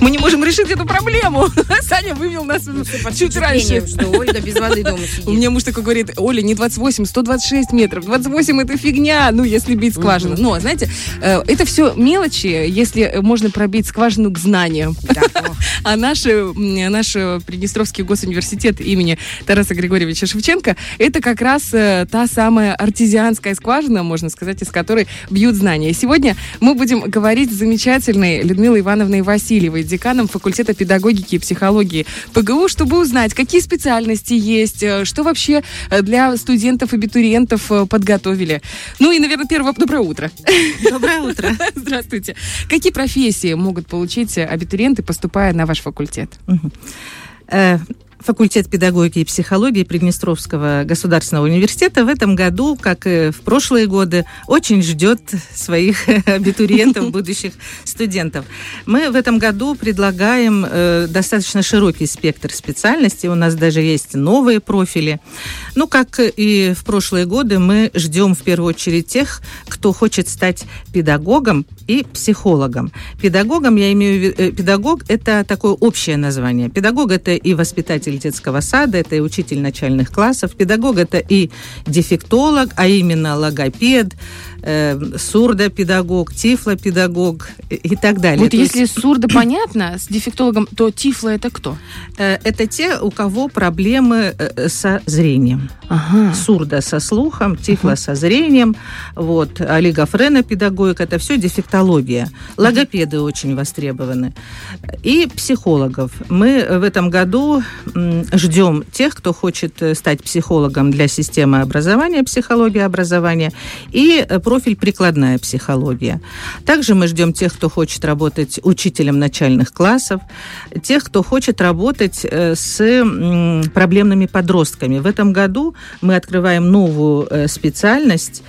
Мы не можем решить эту проблему. Саня вывел нас Ну, чуть раньше. Что Ольга без воды дома сидит. У меня муж такой говорит, Оля, не 28, 126 метров. 28 это фигня, ну, если бить скважину. Но, знаете, э, это все мелочи, если можно пробить скважину к знаниям. А наш, э, наш э, Приднестровский госуниверситет имени Тараса Григорьевича Шевченко, это как раз та самая артезианская скважина, можно сказать, из которой бьют знания. Сегодня мы будем говорить с замечательной Людмилой Ивановной Васильевой, деканом факультета педагогики и психологии ПГУ, чтобы узнать, какие специальности есть, э, что вообще э, для студентов-абитуриентов э, подготовили. Ну и, наверное, первое, доброе утро. Доброе утро. Здравствуйте. Какие профессии могут получить абитуриенты, поступая на ваш факультет? Факультет педагогики и психологии Приднестровского государственного университета в этом году, как и в прошлые годы, очень ждет своих абитуриентов, будущих студентов. Мы в этом году предлагаем э, достаточно широкий спектр специальностей. У нас даже есть новые профили. Ну, как и в прошлые годы, мы ждем в первую очередь тех, кто хочет стать педагогом и психологом. Педагогом я имею в виду... э, Педагог – это такое общее название. Педагог – это и воспитатель детского сада, это и учитель начальных классов. Педагог – это и дефектолог, а именно логопед, э, сурдопедагог, тифлопедагог и- и так далее. Вот То есть, если сурдо понятно, с дефектологом, то тифло это кто? э, это те, у кого проблемы э, со зрением. Ага. сурда со слухом, тифла со зрением, вот, олигофренопедагогика, это все дефектология. Логопеды очень востребованы. И психологов. Мы в этом году ждем тех, кто хочет э, стать психологом для системы образования, психология образования, и э, профиль прикладная психология. Также мы ждем тех, кто хочет работать учителем начальных классов, тех, кто хочет работать э, с проблемными подростками. В этом году мы открываем новую э, специальность,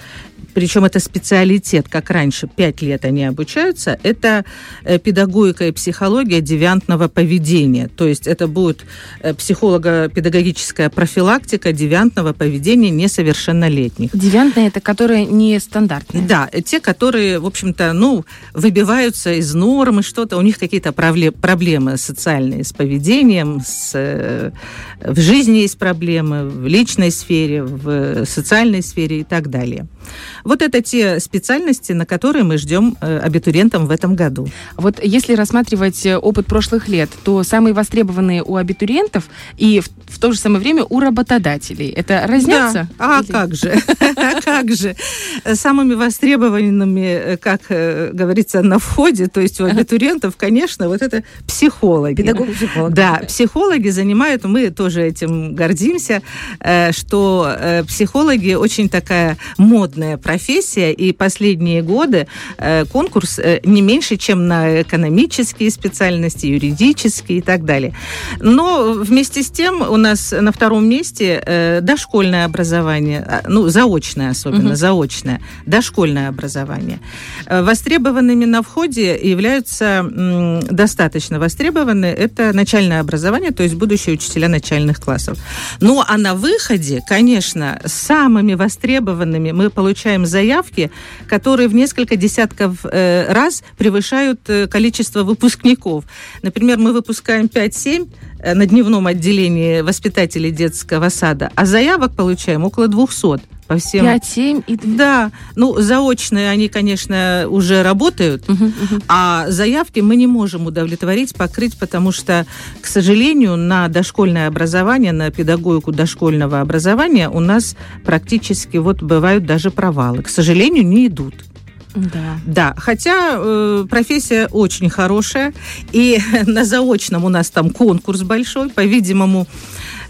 причем это специалитет, как раньше, пять лет они обучаются, это э, педагогика и психология девиантного поведения. То есть это будет э, психолого-педагогическая профилактика девиантного поведения несовершеннолетних. Девиантные это которые не стандартные. Да, э, те, которые, в общем-то, ну, выбиваются из нормы, что-то, у них какие-то проблемы социальные с поведением, с, в жизни есть проблемы, в личной сфере, в социальной сфере и так далее. Вот это те специальности, на которые мы ждем э, абитуриентам в этом году. Вот если рассматривать э, опыт прошлых лет, то самые востребованные у абитуриентов и в то же самое время у работодателей. Это разнятся? Да. А Или- как же? Как же? Самыми востребованными, э, как э, говорится, на входе, то есть у абитуриентов, конечно, вот это психологи. Педагог-психолог. Да, психологи занимают, мы тоже этим гордимся, э, что психологи очень такая модная профессия, и последние годы конкурс не меньше, чем на экономические специальности, юридические и так далее. Но вместе с тем у нас на втором месте э, дошкольное образование, а, ну, заочное особенно, Мгм. заочное, дошкольное образование. Э, Востребованными на входе являются м, достаточно востребованы это начальное образование, то есть будущие учителя начальных классов. Ну, а на выходе, конечно, самыми востребованными мы получаем заявки, которые в несколько десятков э, раз превышают э, количество выпускников. Например, мы выпускаем 5-7 э, на дневном отделении воспитателей детского сада, а заявок получаем около 200 по всем 5, 7 и... да, ну, заочные они, конечно, уже работают, Мгм, мгм. а заявки мы не можем удовлетворить, покрыть, потому что, к сожалению, на дошкольное образование, на педагогику дошкольного образования у нас практически вот бывают даже провалы. К сожалению, не идут. Да. Да, хотя э, профессия очень хорошая, и на заочном у нас там конкурс большой, по-видимому,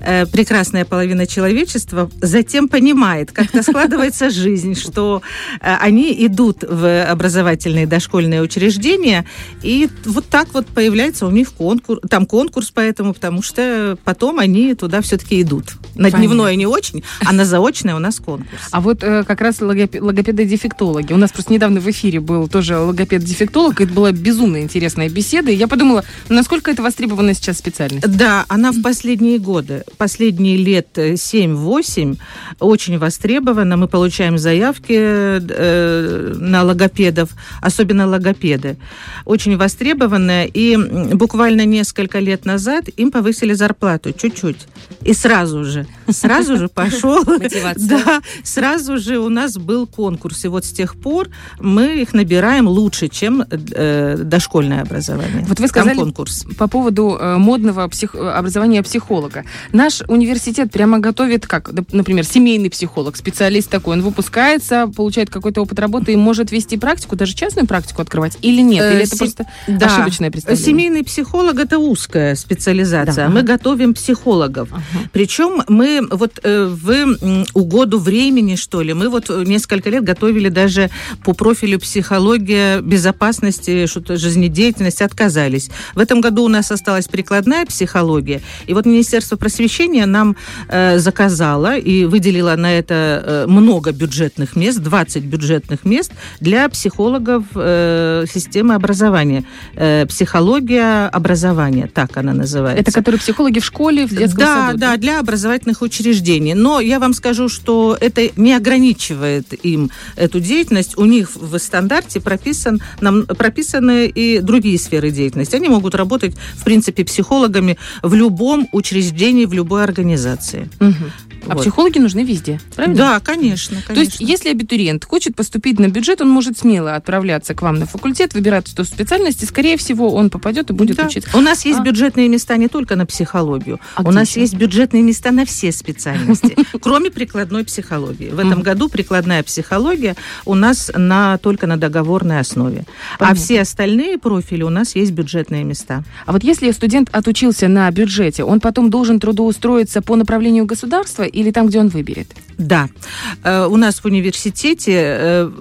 э, прекрасная половина человечества затем понимает, как-то складывается жизнь, что э, они идут в образовательные дошкольные учреждения, и вот так вот появляется у них конкурс, там конкурс поэтому, потому что потом они туда все-таки идут. На Понятно. дневное не очень, а на заочное у нас конкурс. А вот э, как раз логопе- логопеды-дефектологи. У нас просто недавно в эфире был тоже логопед-дефектолог, и это была безумно интересная беседа, и я подумала, насколько это востребованная сейчас специальность? Да, она в последние годы последние лет 7-8 очень востребовано. Мы получаем заявки э, на логопедов, особенно логопеды. Очень востребованы. И буквально несколько лет назад им повысили зарплату чуть-чуть. И сразу же, сразу же пошел. Да, сразу же у нас был конкурс. И вот с тех пор мы их набираем лучше, чем э, дошкольное образование. Вот вы сказали конкурс. по поводу э, модного псих... образования психолога. Наш университет прямо готовит, как, например, семейный психолог, специалист такой, он выпускается, получает какой-то опыт работы и может вести практику, даже частную практику открывать, или нет? Или это Се... просто да. ошибочное представление? Семейный психолог – это узкая специализация. Да. Мы готовим психологов. Ага. Причем мы вот э, в угоду времени, что ли, мы вот несколько лет готовили даже по профилю психология безопасности, что-то жизнедеятельности, отказались. В этом году у нас осталась прикладная психология. И вот Министерство просвещения нам э, заказало и выделило на это э, много бюджетных мест, 20 бюджетных мест для психологов э, системы образования. Э, психология образования, так она называется. Это которые психологи в школе, в детском да, саду? Да, для образовательных учреждений. Но я вам скажу, что это не ограничивает им эту деятельность. У них в стандарте прописан, нам, прописаны и другие сферы деятельности. Они могут работать, в принципе, психологами в любом учреждении, в любой организации. Угу. А вот. психологи нужны везде, правильно? Да, конечно, конечно. То есть, если абитуриент хочет поступить на бюджет, он может смело отправляться к вам на факультет, выбирать эту специальность, и, скорее всего, он попадет и будет да. учиться. У нас есть а? бюджетные места не только на психологию. А У нас еще? есть бюджетные места на все специальности, кроме прикладной психологии. В этом году прикладная психология у нас на, только на договорной основе. А все остальные профили у нас есть бюджетные места. А вот если студент отучился на бюджете, он потом должен трудоустроиться по направлению государства или там, где он выберет? Да. Э, у нас в университете э,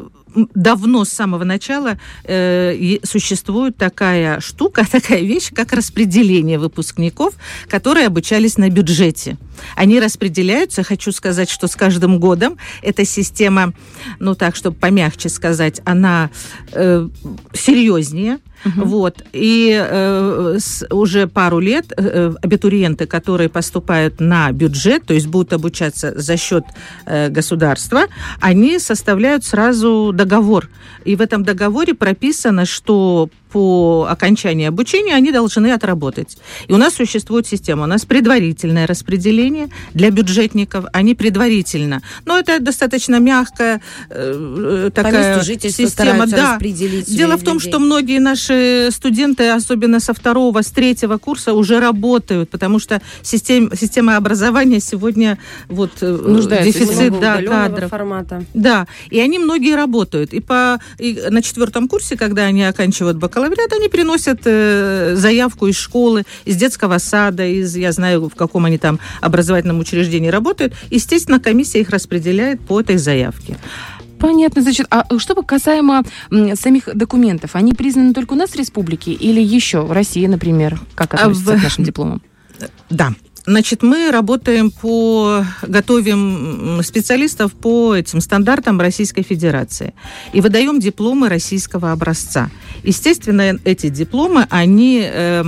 давно, с самого начала, э, существует такая штука, такая вещь, как распределение выпускников, которые обучались на бюджете. Они распределяются, хочу сказать, что с каждым годом эта система, ну так, чтобы помягче сказать, она э, серьезнее, Угу. Вот. И э, с, уже пару лет э, абитуриенты, которые поступают на бюджет, то есть будут обучаться за счет э, государства, они составляют сразу договор. И в этом договоре прописано, что по окончании обучения они должны отработать. И у нас существует система. У нас предварительное распределение для бюджетников. Они предварительно. Но это достаточно мягкая э, такая система. Да. Дело в том, людей. что многие наши студенты, особенно со второго, с третьего курса, уже работают, потому что систем, система образования сегодня вот э, Нуждается дефицит да, кадров. Формата. Да, и они многие работают. И, по, и на четвертом курсе, когда они оканчивают бакалавриат, бакалавриат, они приносят э, заявку из школы, из детского сада, из, я знаю, в каком они там образовательном учреждении работают. Естественно, комиссия их распределяет по этой заявке. Понятно. Значит, а что касаемо самих документов, они признаны только у нас в республике или еще в России, например? Как относятся а в... к нашим дипломам? Да, Значит, мы работаем по, готовим специалистов по этим стандартам Российской Федерации и выдаем дипломы российского образца. Естественно, эти дипломы, они э,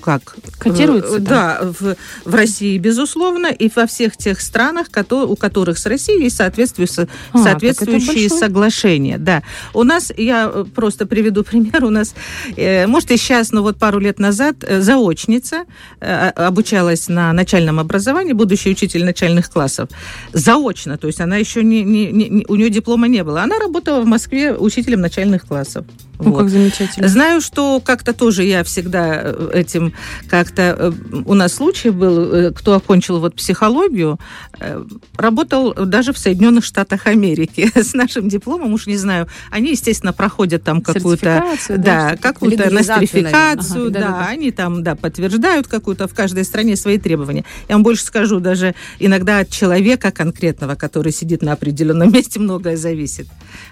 как? Котируется? Да, да в, в России, безусловно, и во всех тех странах, которые, у которых с Россией есть соответствующие, а, соответствующие соглашения. Да. У нас, я э, просто приведу пример, у нас, э, может, и сейчас, но вот пару лет назад заочница обучалась на начальном образовании, будущий учитель начальных классов, заочно, то есть она еще не, не, не у нее диплома не было. Она работала в Москве учителем начальных классов. Ну, вот. как замечательно. Знаю, что как-то тоже я всегда э, этим как-то... Э, у нас случай был, э, кто окончил вот психологию, работал даже в Соединенных Штатах Америки с нашим дипломом, уж не знаю, они, естественно, проходят там какую-то... Да, да какую-то нострификацию, ага, да, да, да, они там, да, подтверждают какую-то в каждой стране свои требования. Я вам больше скажу, даже иногда от человека конкретного, который сидит на определенном месте, многое зависит.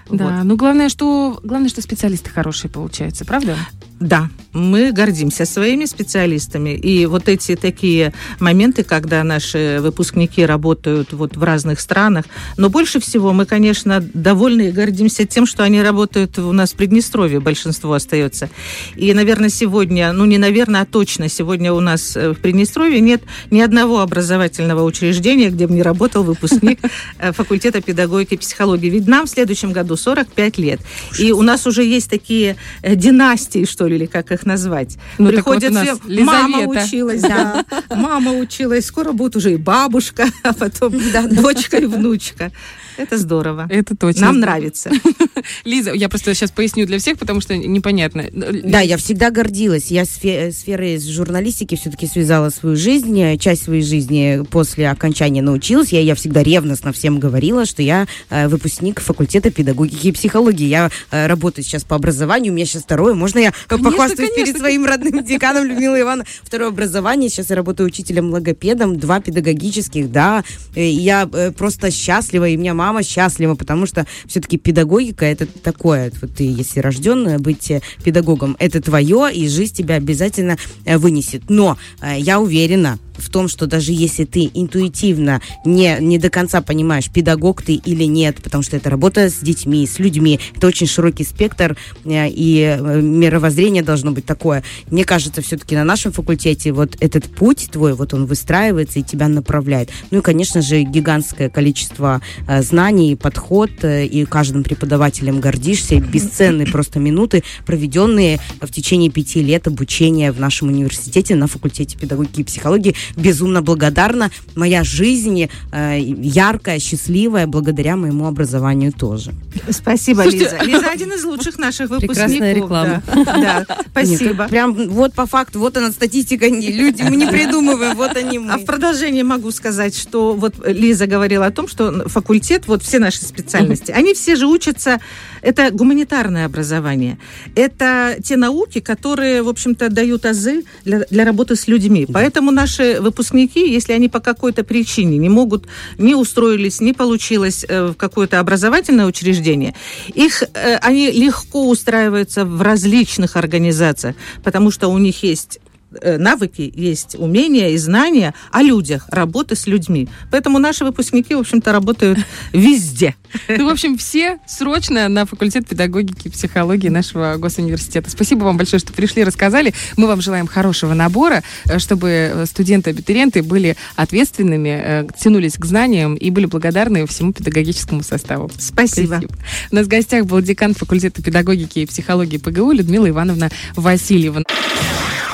Да, вот. ну главное, что главное, что специалисты хорошие получаются, правда? Да, мы гордимся своими специалистами. И вот эти такие моменты, когда наши выпускники работают вот в разных странах. Но больше всего мы, конечно, довольны и гордимся тем, что они работают у нас в Приднестровье, большинство остается. И, наверное, сегодня, ну не наверное, а точно, сегодня у нас э, в Приднестровье нет ни одного образовательного учреждения, где бы не работал выпускник э, факультета педагогики и психологии. Ведь нам в следующем году 45 лет. И у нас уже есть такие э, династии, что или как их назвать. Ну, Приходят вот все, мама училась, да, мама училась, скоро будет уже и бабушка, а потом дочка и внучка. Это здорово. Это точно. Нам нравится. Лиза, я просто сейчас поясню для всех, потому что непонятно. Да, я всегда гордилась. Я сферой журналистики все-таки связала свою жизнь, часть своей жизни после окончания научилась. Я, я всегда ревностно всем говорила, что я э, выпускник факультета педагогики и психологии. Я э, работаю сейчас по образованию, у меня сейчас второе. Можно я похвастаюсь перед своим родным деканом Людмилой Ивановной? Второе образование. Сейчас я работаю учителем-логопедом, два педагогических, да. Я э, просто счастлива, и у меня мама счастлива, потому что все-таки педагогика это такое, вот ты, если рожденная, быть э, педагогом, это твое, и жизнь тебя обязательно э, вынесет. Но э, я уверена, в том, что даже если ты интуитивно не, не до конца понимаешь, педагог ты или нет, потому что это работа с детьми, с людьми, это очень широкий спектр, и мировоззрение должно быть такое. Мне кажется, все-таки на нашем факультете вот этот путь твой, вот он выстраивается и тебя направляет. Ну и, конечно же, гигантское количество знаний, знаний, подход, э, и каждым преподавателем гордишься. Бесценные просто минуты, проведенные в течение пяти лет обучения в нашем университете на факультете педагогики и психологии. Безумно благодарна. Моя жизнь э, яркая, счастливая, благодаря моему образованию тоже. Спасибо, Слушайте, Лиза. Лиза один из лучших наших выпускников. Прекрасная реклама. Да, да спасибо. Нет, прям вот по факту, вот она статистика, люди, мы не придумываем, вот они мы. А в продолжение могу сказать, что вот Лиза говорила о том, что факультет вот все наши специальности, они все же учатся, это гуманитарное образование. Это те науки, которые, в общем-то, дают азы для, для работы с людьми. Да. Поэтому наши выпускники, если они по какой-то причине не могут, не устроились, не получилось э, в какое-то образовательное учреждение, их, э, они легко устраиваются в различных организациях, потому что у них есть навыки, есть умения и знания о людях, работы с людьми. Поэтому наши выпускники, в общем-то, работают везде. Ну, в общем, все срочно на факультет педагогики и психологии нашего госуниверситета. Спасибо вам большое, что пришли, рассказали. Мы вам желаем хорошего набора, э, чтобы студенты-абитуриенты были ответственными, э, тянулись к знаниям и были благодарны всему педагогическому составу. Спасибо. Спасибо. У нас в гостях был декан факультета педагогики и психологии ПГУ Людмила Ивановна Васильева.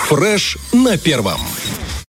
Фреш на первом.